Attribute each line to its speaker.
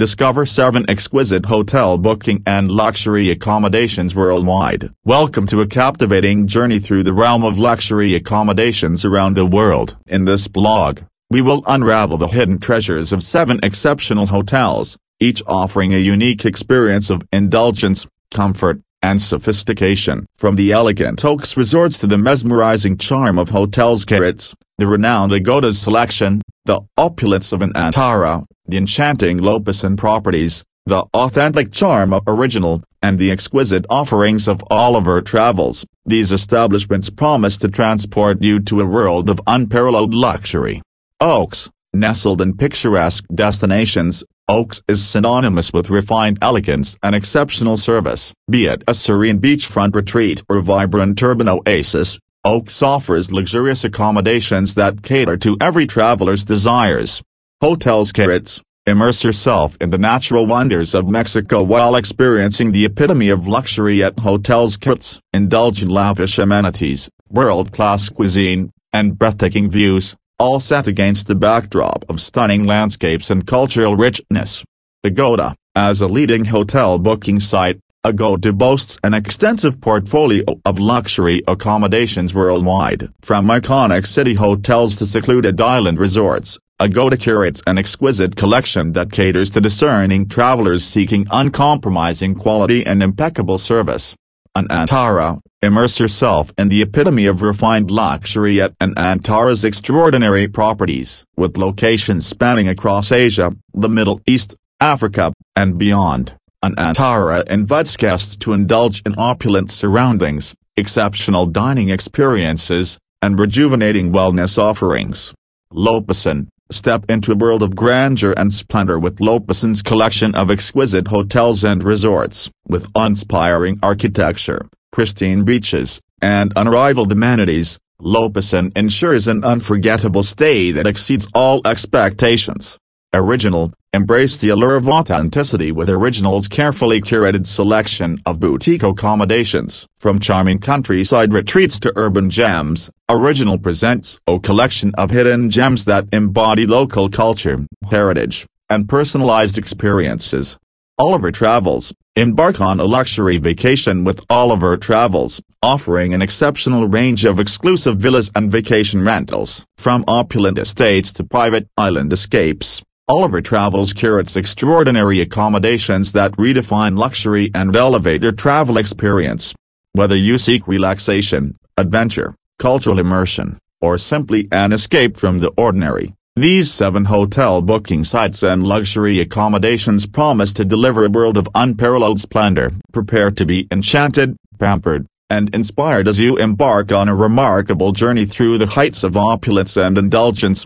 Speaker 1: Discover 7 exquisite hotel booking and luxury accommodations worldwide. Welcome to a captivating journey through the realm of luxury accommodations around the world. In this blog, we will unravel the hidden treasures of 7 exceptional hotels, each offering a unique experience of indulgence, comfort, and sophistication. From the elegant Oaks resorts to the mesmerizing charm of Hotel XCaret's, the renowned Agoda's selection, the opulence of Anantara, the enchanting Lopesan properties, the authentic charm of Original, and the exquisite offerings of Oliver Travels, these establishments promise to transport you to a world of unparalleled luxury. Oaks, nestled in picturesque destinations, Oaks is synonymous with refined elegance and exceptional service. Be it a serene beachfront retreat or vibrant urban oasis, Oaks offers luxurious accommodations that cater to every traveler's desires. Hotel XCaret's, immerse yourself in the natural wonders of Mexico while experiencing the epitome of luxury at Hotel XCaret's. Indulge in lavish amenities, world-class cuisine, and breathtaking views, all set against the backdrop of stunning landscapes and cultural richness. Agoda, as a leading hotel booking site, Agoda boasts an extensive portfolio of luxury accommodations worldwide. From iconic city hotels to secluded island resorts, Agoda curates an exquisite collection that caters to discerning travelers seeking uncompromising quality and impeccable service. Anantara, immerse yourself in the epitome of refined luxury at Anantara's extraordinary properties. With locations spanning across Asia, the Middle East, Africa, and beyond. Anantara invites guests to indulge in opulent surroundings, exceptional dining experiences, and rejuvenating wellness offerings. Lopesan, step into a world of grandeur and splendor with Lopesan's collection of exquisite hotels and resorts, with inspiring architecture, pristine beaches, and unrivaled amenities. Lopesan ensures an unforgettable stay that exceeds all expectations. Original, embrace the allure of authenticity with Original's carefully curated selection of boutique accommodations. From charming countryside retreats to urban gems, Original presents a collection of hidden gems that embody local culture, heritage, and personalized experiences. Oliver Travels, embark on a luxury vacation with Oliver Travels, offering an exceptional range of exclusive villas and vacation rentals. From opulent estates to private island escapes. Oliver Travels curates extraordinary accommodations that redefine luxury and elevate your travel experience. Whether you seek relaxation, adventure, cultural immersion, or simply an escape from the ordinary, these seven hotel booking sites and luxury accommodations promise to deliver a world of unparalleled splendor. Prepare to be enchanted, pampered, and inspired as you embark on a remarkable journey through the heights of opulence and indulgence.